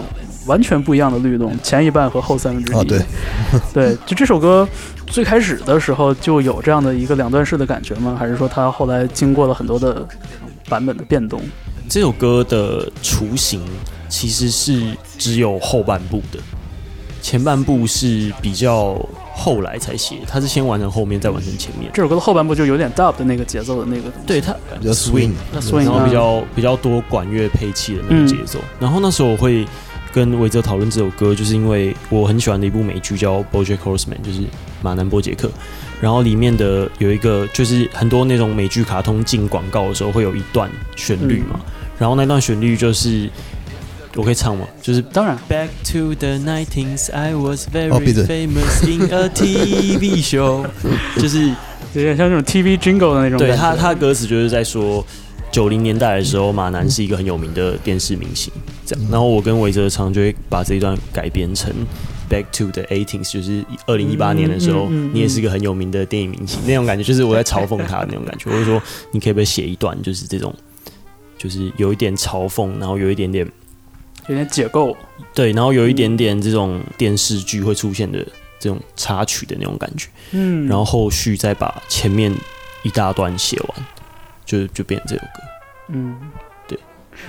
完全不一样的律动，前一半和后三分之一。啊，对，对，就这首歌最开始的时候就有这样的一个两段式的感觉吗？还是说它后来经过了很多的版本的变动？这首歌的雏形其实是只有后半部的，前半部是比较后来才写，它是先完成后面再完成前面。这首歌的后半部就有点 dub 的那个节奏的那个东西，对它比较 swing，那 swing 然后啊比较比较多管乐配器的那个节奏。然后那时候我会跟维泽讨论这首歌，就是因为我很喜欢的一部美剧叫《BoJack Horseman》，就是马南波杰克。然后里面的有一个就是很多那种美剧卡通进广告的时候会有一段旋律嘛，然后那段旋律就是我可以唱吗？就是当然 Back to the nineties, I was very 哦闭嘴 famous in a TV show，就是有点像那种 TV jingle 的那种感觉。对他，他的歌词就是在说，九零年代的时候，马南是一个很有名的电视明星，这样。然后我跟韦哲常就会把这一段改编成 Back to the eighties，就是二零一八年的时候，嗯嗯嗯你也是一个很有名的电影明星，那种感觉就是我在嘲讽他的那种感觉。或者说，你可以不可以写一段，就是这种，就是有一点嘲讽，然后有一点点有点解构。对，然后有一点点这种电视剧会出现的这种插曲的那种感觉。嗯然后后续再把前面一大段写完，就就变成这首歌，嗯对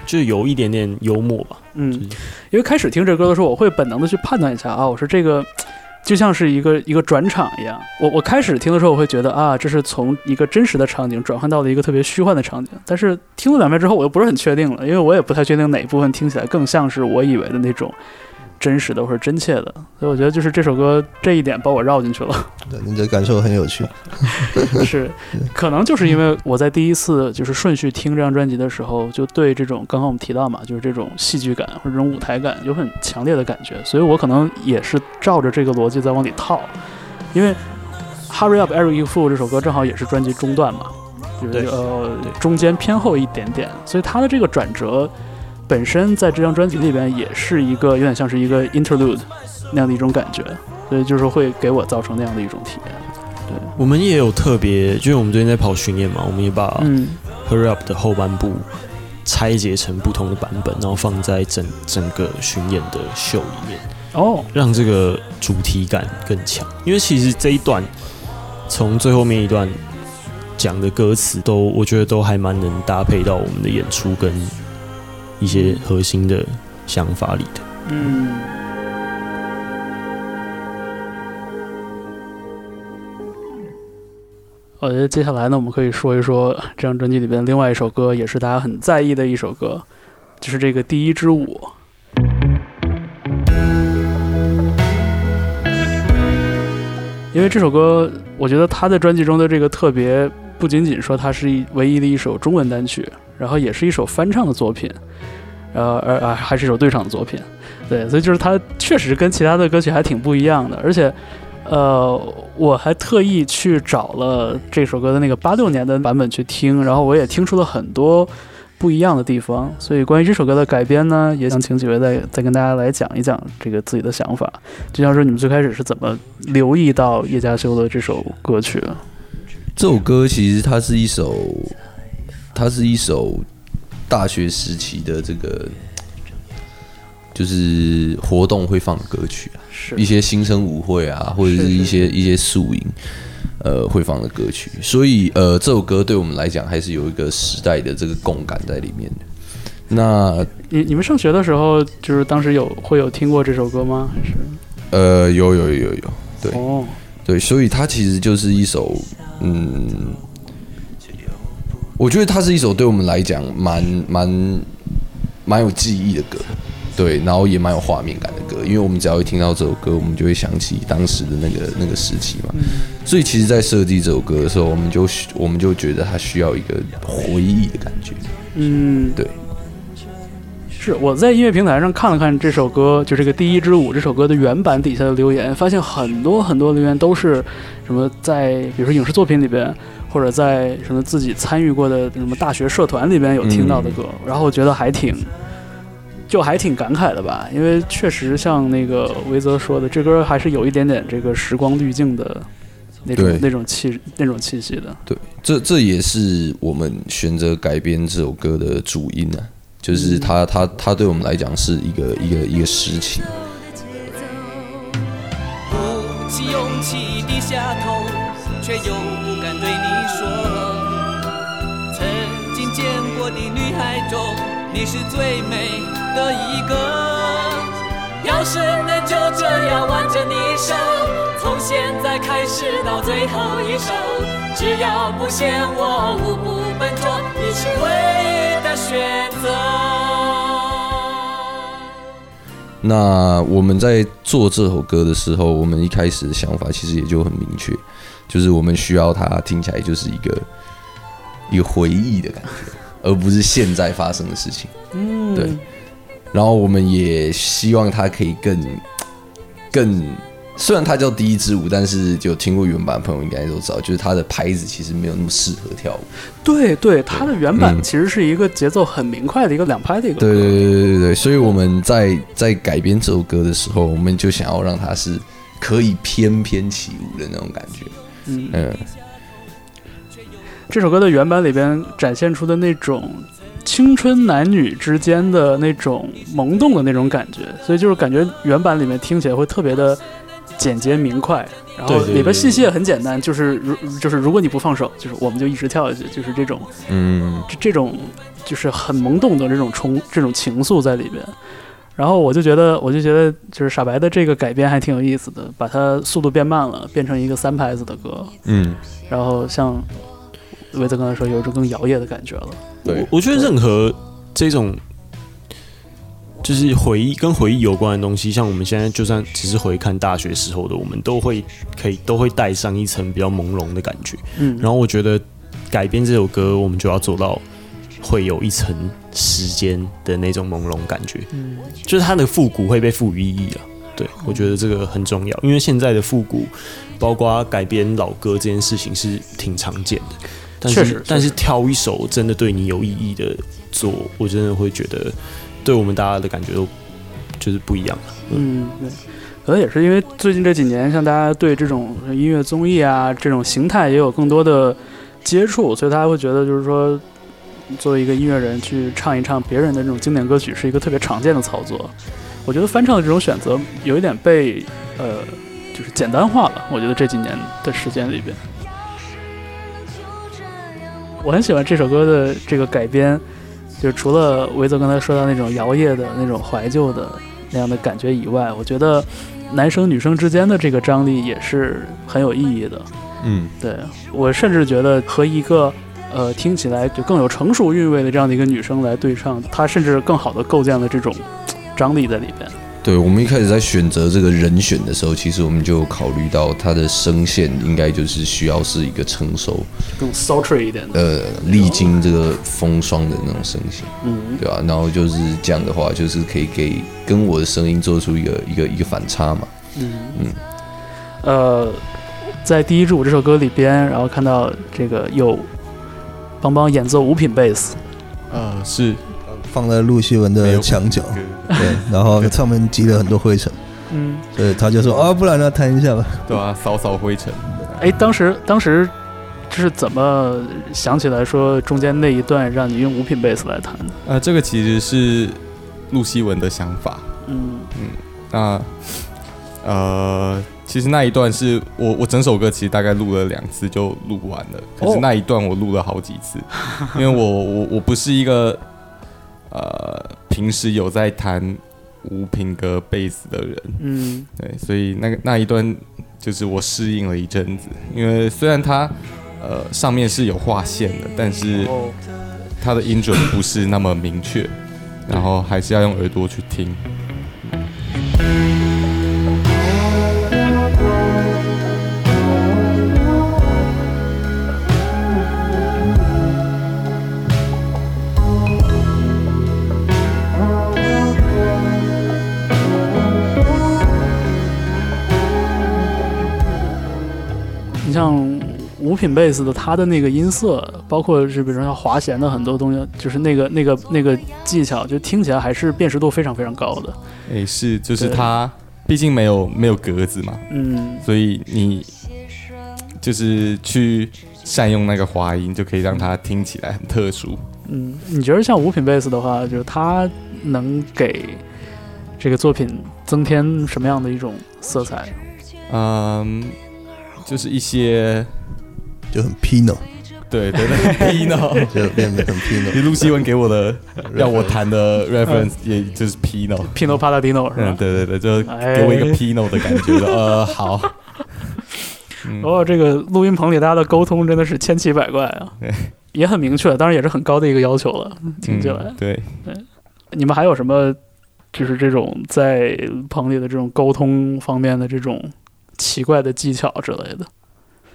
就有一点点幽默吧。嗯就是，因为开始听这歌的时候，我会本能的去判断一下啊，我说这个就像是一个一个转场一样。我我开始听的时候，我会觉得啊，这是从一个真实的场景转换到了一个特别虚幻的场景。但是听了两遍之后，我又不是很确定了，因为我也不太确定哪部分听起来更像是我以为的那种真实的或者真切的。所以我觉得就是这首歌这一点把我绕进去了。对，你的感受很有趣。是，可能就是因为我在第一次就是顺序听这张专辑的时候，就对这种刚刚我们提到嘛，就是这种戏剧感或者这种舞台感有很强烈的感觉，所以我可能也是照着这个逻辑在往里套。因为《Hurry Up, Every You Fool》这首歌正好也是专辑中段嘛，就是呃中间偏后一点点，所以它的这个转折本身在这张专辑里边也是一个有点像是一个 interlude 那样的一种感觉，所以就是会给我造成那样的一种体验。对我们也有特别，就是我们最近在跑巡演嘛，我们也把嗯 Hurry Up 的后半部拆解成不同的版本，然后放在整整个巡演的秀里面。哦，让这个主题感更强。因为其实这一段从最后面一段讲的歌词都，我觉得都还蛮能搭配到我们的演出跟一些核心的想法里的。嗯。我觉得接下来呢，我们可以说一说这张专辑里边另外一首歌，也是大家很在意的一首歌，就是这个《第一支舞》。因为这首歌，我觉得他在专辑中的这个特别，不仅仅说它是一唯一的一首中文单曲，然后也是一首翻唱的作品，呃，而而还是一首对唱的作品。对，所以就是它确实跟其他的歌曲还挺不一样的，而且，呃，我还特意去找了这首歌的那个八六年的版本去听，然后我也听出了很多不一样的地方。所以关于这首歌的改编呢，也想请几位再再跟大家来讲一讲这个自己的想法，就像说你们最开始是怎么留意到叶嘉修的这首歌曲的？这首歌其实它是一首，它是一首大学时期的这个，就是活动会放的歌曲啊，是一些新生舞会啊，或者是一些一些宿营，呃，会放的歌曲。所以呃，这首歌对我们来讲还是有一个时代的这个共感在里面的。那你你们上学的时候，就是当时有会有听过这首歌吗？还是呃，有有有有有，对哦，对，所以它其实就是一首，嗯，我觉得它是一首对我们来讲蛮蛮蛮有记忆的歌，对，然后也蛮有画面感的歌，因为我们只要一听到这首歌，我们就会想起当时的那个那个时期嘛。所以其实，在设计这首歌的时候，我们就需我们就觉得它需要一个回忆的感觉。嗯，对。是我在音乐平台上看了看这首歌，就这个《第一支舞》这首歌的原版底下的留言，发现很多很多留言都是什么在比如说影视作品里边，或者在什么自己参与过的什么大学社团里边有听到的歌，然后我觉得还挺。就还挺感慨的吧，因为确实像那个维泽说的，这歌还是有一点点这个时光滤镜的那种那种气那种气息的。对，这这也是我们选择改编这首歌的主因啊，就是它它它对我们来讲是一个一个一个时期。鼓起勇气低下头，却又不敢对你说。曾经见过的女孩中，你是最美的一个。要是能就这样挽着你手，从现在开始到最后一首，只要不嫌我舞步笨拙，你是唯一的选择。那我们在做这首歌的时候，我们一开始的想法其实也就很明确，就是我们需要它听起来就是一个一个回忆的感觉，而不是现在发生的事情。嗯，对，然后我们也希望它可以更更，虽然它叫第一支舞，但是就听过原版的朋友应该都知道，就是它的拍子其实没有那么适合跳舞。对对，它的原版嗯其实是一个节奏很明快的一个两拍的一个对对对对对，所以我们在在改编这首歌的时候，我们就想要让它是可以翩翩起舞的那种感觉。嗯，嗯，这首歌的原版里边展现出的那种青春男女之间的那种萌动的那种感觉，所以就是感觉原版里面听起来会特别的简洁明快，然后里边信息也很简单，就是如就是如果你不放手，就是我们就一直跳下去，就是这种嗯，这这种就是很萌动的这种冲这种情愫在里边。然后我就觉得，我就觉得，就是傻白的这个改编还挺有意思的，把它速度变慢了，变成一个三拍子的歌，嗯，然后像维泽刚才说，有一种更摇曳的感觉了。对我，我觉得任何这种就是回忆跟回忆有关的东西，像我们现在就算只是回看大学时候的，我们都会可以都会带上一层比较朦胧的感觉。嗯，然后我觉得改编这首歌，我们就要做到会有一层时间的那种朦胧感觉，嗯就是它的复古会被赋予意义了。对，我觉得这个很重要，因为现在的复古，包括改编老歌这件事情是挺常见的。但确实确是，但是挑一首真的对你有意义的做，我真的会觉得，对我们大家的感觉都就是不一样了。嗯，对，可能也是因为最近这几年，像大家对这种音乐综艺啊这种形态也有更多的接触，所以大家会觉得就是说，作为一个音乐人去唱一唱别人的那种经典歌曲是一个特别常见的操作。我觉得翻唱的这种选择有一点被呃就是简单化了。我觉得这几年的时间里边，我很喜欢这首歌的这个改编，就除了维泽刚才说到那种摇曳的那种怀旧的那样的感觉以外，我觉得男生女生之间的这个张力也是很有意义的。嗯，对我甚至觉得和一个呃听起来就更有成熟韵味的这样的一个女生来对唱，她甚至更好的构建了这种张力在里边。对，我们一开始在选择这个人选的时候，其实我们就考虑到她的声线应该就是需要是一个成熟，更 sultry 一点的，呃，历经这个风霜的那种声线，嗯，对吧、然后就是这样的话，就是可以给跟我的声音做出一个一个一个反差嘛。嗯。嗯，呃，在第一支舞这首歌里边，然后看到这个有邦邦演奏五品贝斯，呃，是。放在陆西文的墙角，对，然后上面积了很多灰尘，嗯，所以他就说啊，不然呢，弹一下吧。对啊，扫扫灰尘。哎，当时当时是怎么想起来说中间那一段让你用五品贝斯来弹的？呃，这个其实是陆希文的想法。嗯。嗯那呃，其实那一段是我我整首歌其实大概录了两次就录完了，可哦是那一段我录了好几次，因为我我我不是一个呃平时有在弹无品格贝斯的人，嗯。对，所以那个那一段就是我适应了一阵子，因为虽然它呃上面是有划线的，但是哦。它的音准不是那么明确，然后还是要用耳朵去听。像五品贝斯的，它的那个音色，包括是比如说像滑弦的很多东西，就是那个那个那个技巧，就听起来还是辨识度非常非常高的。诶，是，就是对它毕竟没有没有格子嘛，嗯，所以你就是去善用那个滑音，就可以让它听起来很特殊。嗯，你觉得像五品贝斯的话，就是它能给这个作品增添什么样的一种色彩？嗯，就是一些就很 Pino，对对对，Pino，就变得很 Pino。其实陆希文给我的让我弹的 reference 也就是 Pino。Pino Palladino 是嗯，吧？对对对，就哎给我一个 Pino 的感觉。呃，好。嗯，哦，这个录音棚里大家的沟通真的是千奇百怪啊，也很明确，当然也是很高的一个要求了。听起来，对对，你们还有什么就是这种在棚里的这种沟通方面的这种奇怪的技巧之类的？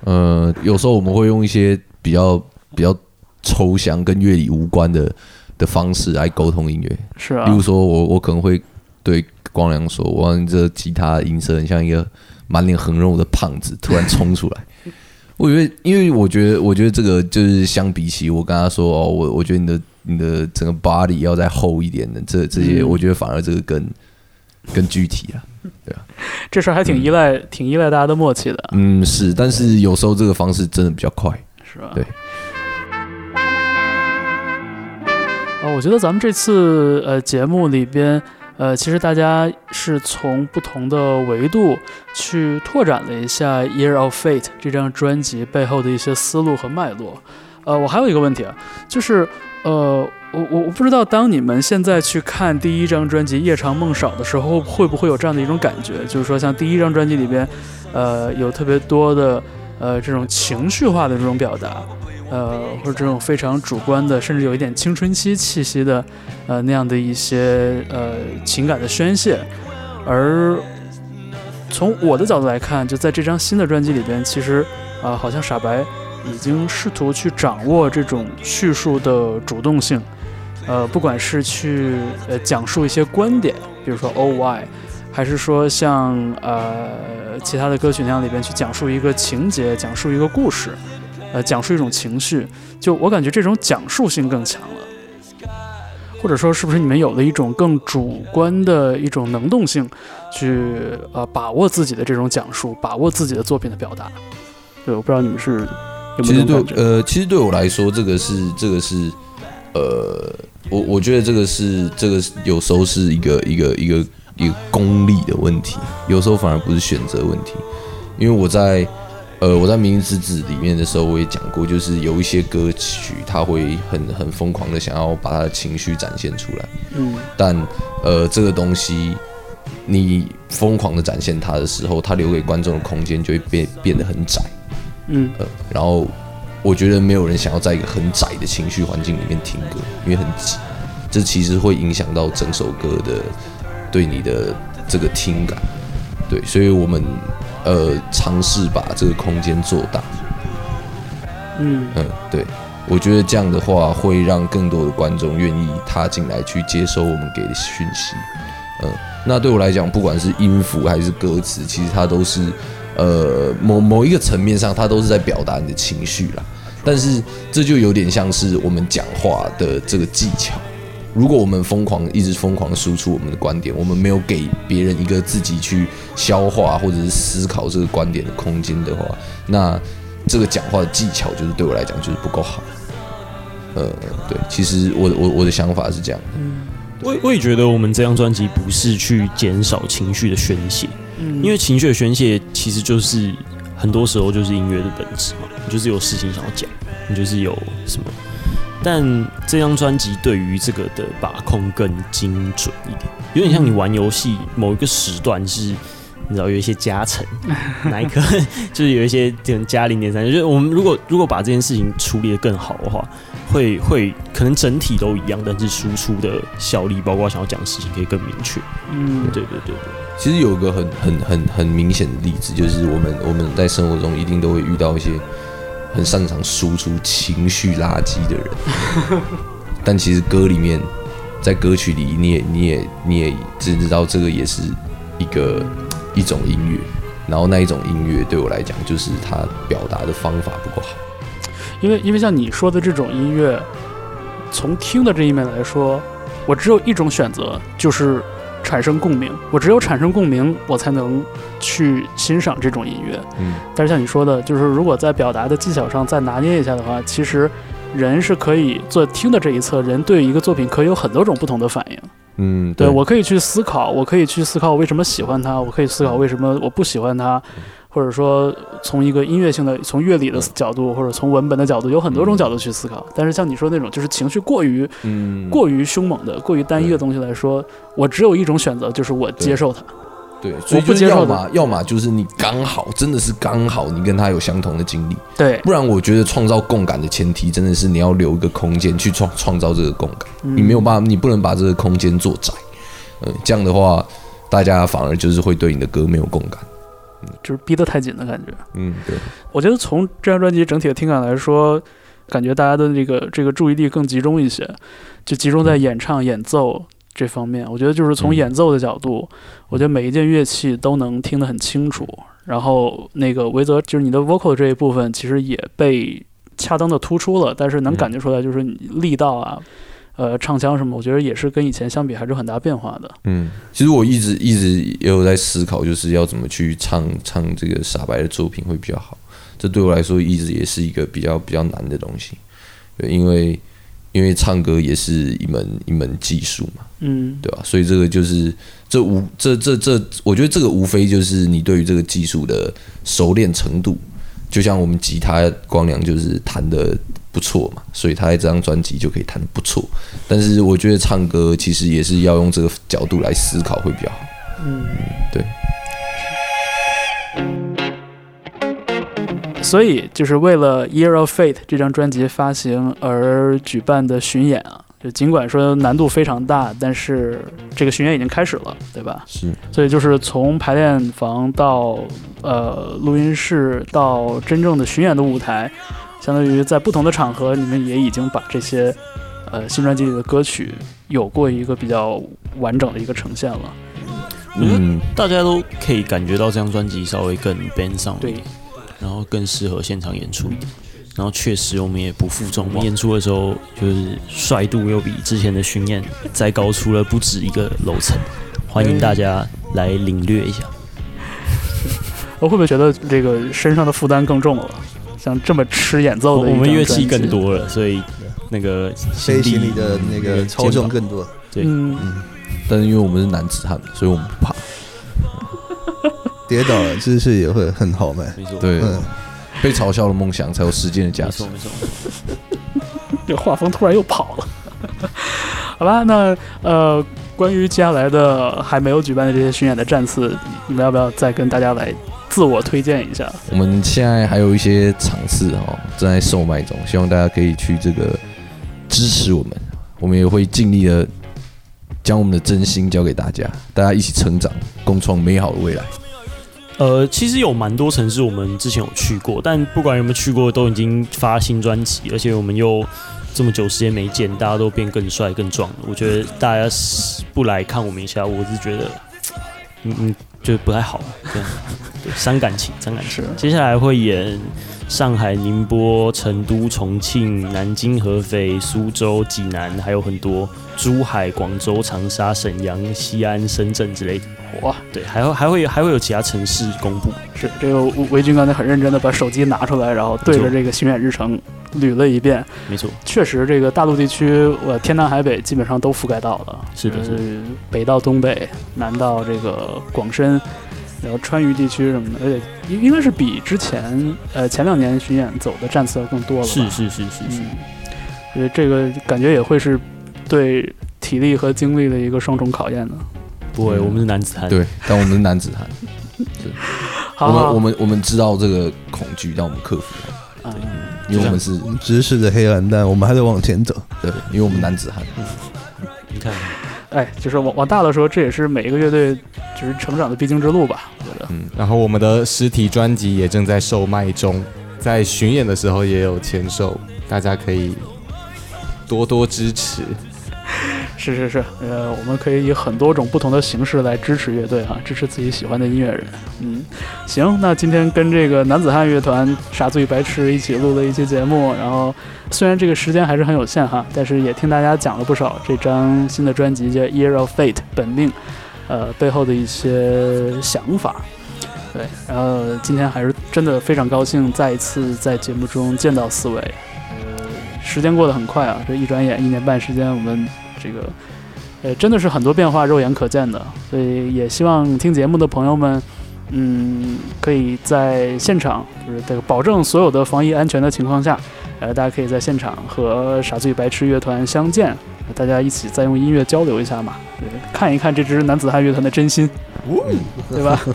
呃，有时候我们会用一些比较比较抽象跟乐理无关的的方式来沟通音乐。是啊例，如说我我可能会对光良说：“哇，你这吉他音色很像一个满脸横肉的胖子突然冲出来。”我觉得，因为我觉得，我觉得这个就是相比起我跟他说哦，我我觉得你的你的整个 body 要再厚一点的，这这些，嗯我觉得反而这个更更具体啊。这事儿还挺依赖，挺依赖大家的默契的，嗯，是，但是有时候这个方式真的比较快。是吧？对。啊，我觉得咱们这次呃节目里边，呃，其实大家是从不同的维度去拓展了一下《Year of Fate》这张专辑背后的一些思路和脉络。呃，我还有一个问题啊，就是呃，我我我不知道，当你们现在去看第一张专辑《夜长梦少》的时候，会不会有这样的一种感觉？就是说，像第一张专辑里边，呃，有特别多的呃这种情绪化的这种表达，呃，或者这种非常主观的，甚至有一点青春期气息的，呃那样的一些呃情感的宣泄。而从我的角度来看，就在这张新的专辑里边，其实啊、好像傻白已经试图去掌握这种叙述的主动性，呃，不管是去呃讲述一些观点，比如说 O Y，还是说像呃其他的歌曲那样里边去讲述一个情节，讲述一个故事，呃，讲述一种情绪，就我感觉这种讲述性更强了。或者说，是不是你们有了一种更主观的一种能动性，去呃把握自己的这种讲述，把握自己的作品的表达？对，我不知道你们是有没其实对？呃，其实对我来说，这个是这个是呃，我我觉得这个是这个有时候是一个一个一个一个功利的问题，有时候反而不是选择问题。因为我在呃我在《明日之子》里面的时候，我也讲过，就是有一些歌曲，它会很很疯狂的想要把他的情绪展现出来，嗯但呃这个东西。你疯狂的展现它的时候，它留给观众的空间就会变变得很窄。嗯呃，然后我觉得没有人想要在一个很窄的情绪环境里面听歌，因为很挤，这其实会影响到整首歌的对你的这个听感。对，所以我们呃尝试把这个空间做大。嗯嗯，对，我觉得这样的话会让更多的观众愿意踏进来去接收我们给的讯息。嗯，那对我来讲，不管是音符还是歌词，其实它都是呃某某一个层面上，它都是在表达你的情绪啦。但是这就有点像是我们讲话的这个技巧。如果我们疯狂一直疯狂输出我们的观点，我们没有给别人一个自己去消化或者是思考这个观点的空间的话，那这个讲话的技巧就是对我来讲就是不够好。呃，对，其实我我我的想法是这样的。我我也觉得我们这张专辑不是去减少情绪的宣泄，嗯，因为情绪的宣泄其实就是很多时候就是音乐的本质嘛，你就是有事情想要讲，你就是有什么。但这张专辑对于这个的把控更精准一点，有点像你玩游戏某一个时段是，你知道有一些加成，哪一颗 就是有一些点加零点三，就是我们如果如果把这件事情处理的更好的话，会会可能整体都一样，但是输出的效力，包括想要讲的事情可以更明确。嗯，对对对对，其实有个很很很很明显的例子，就是我们我们在生活中一定都会遇到一些很擅长输出情绪垃圾的人，但其实歌里面，在歌曲里，你也你也你也知知道这个也是一个一种音乐，然后那一种音乐对我来讲，就是它表达的方法不够好。因为因为像你说的这种音乐，从听的这一面来说，我只有一种选择，就是产生共鸣。我只有产生共鸣，我才能去欣赏这种音乐。嗯，但是像你说的，就是如果在表达的技巧上再拿捏一下的话，其实人是可以做听的这一侧，人对一个作品可以有很多种不同的反应。嗯，对我可以去思考，我可以去思考我为什么喜欢它，我可以思考为什么我不喜欢它，或者说从一个音乐性的、从乐理的角度，或者从文本的角度，有很多种角度去思考。但是像你说那种就是情绪过于嗯。过于凶猛的、过于单一的东西来说，我只有一种选择，就是我接受它。对，所以要么要么就是你刚好真的是刚好你跟他有相同的经历，对，不然我觉得创造共感的前提真的是你要留一个空间去创创造这个共感，嗯。你没有办法，你不能把这个空间做窄，嗯，这样的话大家反而就是会对你的歌没有共感，就是逼得太紧的感觉。嗯，对，我觉得从这张专辑整体的听感来说，感觉大家的这个这个注意力更集中一些，就集中在演唱、演奏这方面。我觉得就是从嗯演奏的角度，我觉得每一件乐器都能听得很清楚。然后那个维泽就是你的 vocal 这一部分，其实也被恰当的突出了，但是能嗯感觉出来，就是你力道啊。呃，唱腔什么，我觉得也是跟以前相比还是有很大变化的。嗯，其实我一直一直也有在思考，就是要怎么去唱唱这个傻白的作品会比较好。这对我来说一直也是一个比较比较难的东西，对，因为因为唱歌也是一门一门技术嘛，嗯，对吧？所以这个就是这无这这这，我觉得这个无非就是你对于这个技术的熟练程度。就像我们吉他光良就是弹的不错嘛，所以他在这张专辑就可以弹的不错。但是我觉得唱歌其实也是要用这个角度来思考会比较好。嗯，对。所以就是为了《Year of Fate》这张专辑发行而举办的巡演啊，就尽管说难度非常大，但是这个巡演已经开始了，对吧？是，所以就是从排练房到呃录音室到真正的巡演的舞台，相当于在不同的场合，你们也已经把这些呃新专辑里的歌曲有过一个比较完整的一个呈现了。嗯，大家都可以感觉到这张专辑稍微更 band 上一点，然后更适合现场演出一点。然后确实，我们也不负众望，演出的时候就是帅度又比之前的巡演再高出了不止一个楼层。欢迎大家来领略一下。我会不会觉得这个身上的负担更重了？像这么吃演奏的我我们乐器更，多了，所以那个飞行里的那个超重更多。对嗯，但是因为我们是男子汉，所以我们不怕。跌倒了姿势也会很好嘛。没错，对，嗯，被嘲笑的梦想才有实践的价值没错。没错。这画风突然又跑了。好吧，那呃，关于接下来的还没有举办的这些巡演的站次，你们要不要再跟大家来自我推荐一下？我们现在还有一些场次哦正在售卖中，希望大家可以去这个支持我们，我们也会尽力的将我们的真心交给大家，大家一起成长，共创美好的未来。呃，其实有蛮多城市我们之前有去过，但不管有没有去过，都已经发新专辑，而且我们又这么久时间没见，大家都变更帅更壮了。我觉得大家是不来看我们一下，我是觉得，嗯嗯，就不太好，这 样对，伤感情，伤感情。接下来会演上海、宁波、成都、重庆、南京、合肥、苏州、济南，还有很多珠海、广州、长沙、沈阳、西安、深圳之类的。哇，对，还会还会还会有其他城市公布。是这个维维军刚才很认真的把手机拿出来，然后对着这个巡演日程捋了一遍。没错，确实，这个大陆地区，我天南海北基本上都覆盖到了。是的，是北到东北，南到这个广深，然后川渝地区什么的，而且应应该是比之前呃前两年巡演走的站次要更多了吧。是是是是是，嗯，所以这个感觉也会是对体力和精力的一个双重考验的。不会，我们是男子汉。，对，但我们是男子汉，好好我们我们我们知道这个恐惧，但我们克服了。嗯，因为我们是知识的黑蓝弹，我们还得往前走。对，因为我们男子汉。你看，哎，就是往往大了说，这也是每一个乐队就是成长的必经之路吧，我觉得。嗯，然后我们的实体专辑也正在售卖中，在巡演的时候也有签售，大家可以多多支持。是是是，呃，我们可以以很多种不同的形式来支持乐队哈，支持自己喜欢的音乐人。嗯，行，那今天跟这个男子汉乐团傻子与白痴一起录了一期节目，然后虽然这个时间还是很有限哈，但是也听大家讲了不少这张新的专辑叫《Year of Fate》本命，呃，背后的一些想法。对，然后今天还是真的非常高兴，再一次在节目中见到四位。呃，时间过得很快啊，这一转眼一年半时间，我们这个，呃，真的是很多变化，肉眼可见的。所以也希望听节目的朋友们，嗯，可以在现场，就是这个保证所有的防疫安全的情况下，呃，大家可以在现场和傻子与白痴乐团相见，大家一起再用音乐交流一下嘛，对，看一看这支男子汉乐团的真心，对吧？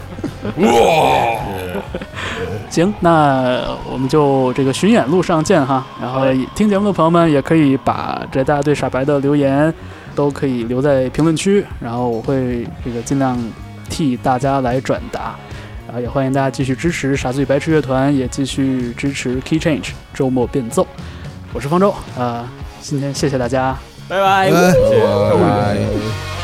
行，那我们就这个巡演路上见哈。然后听节目的朋友们也可以把这大家对傻白的留言都可以留在评论区，然后我会这个尽量替大家来转达。然后也欢迎大家继续支持傻子与白痴乐团，也继续支持 Key Change 周末变奏。我是方舟，啊、今天谢谢大家。拜拜。拜拜拜拜。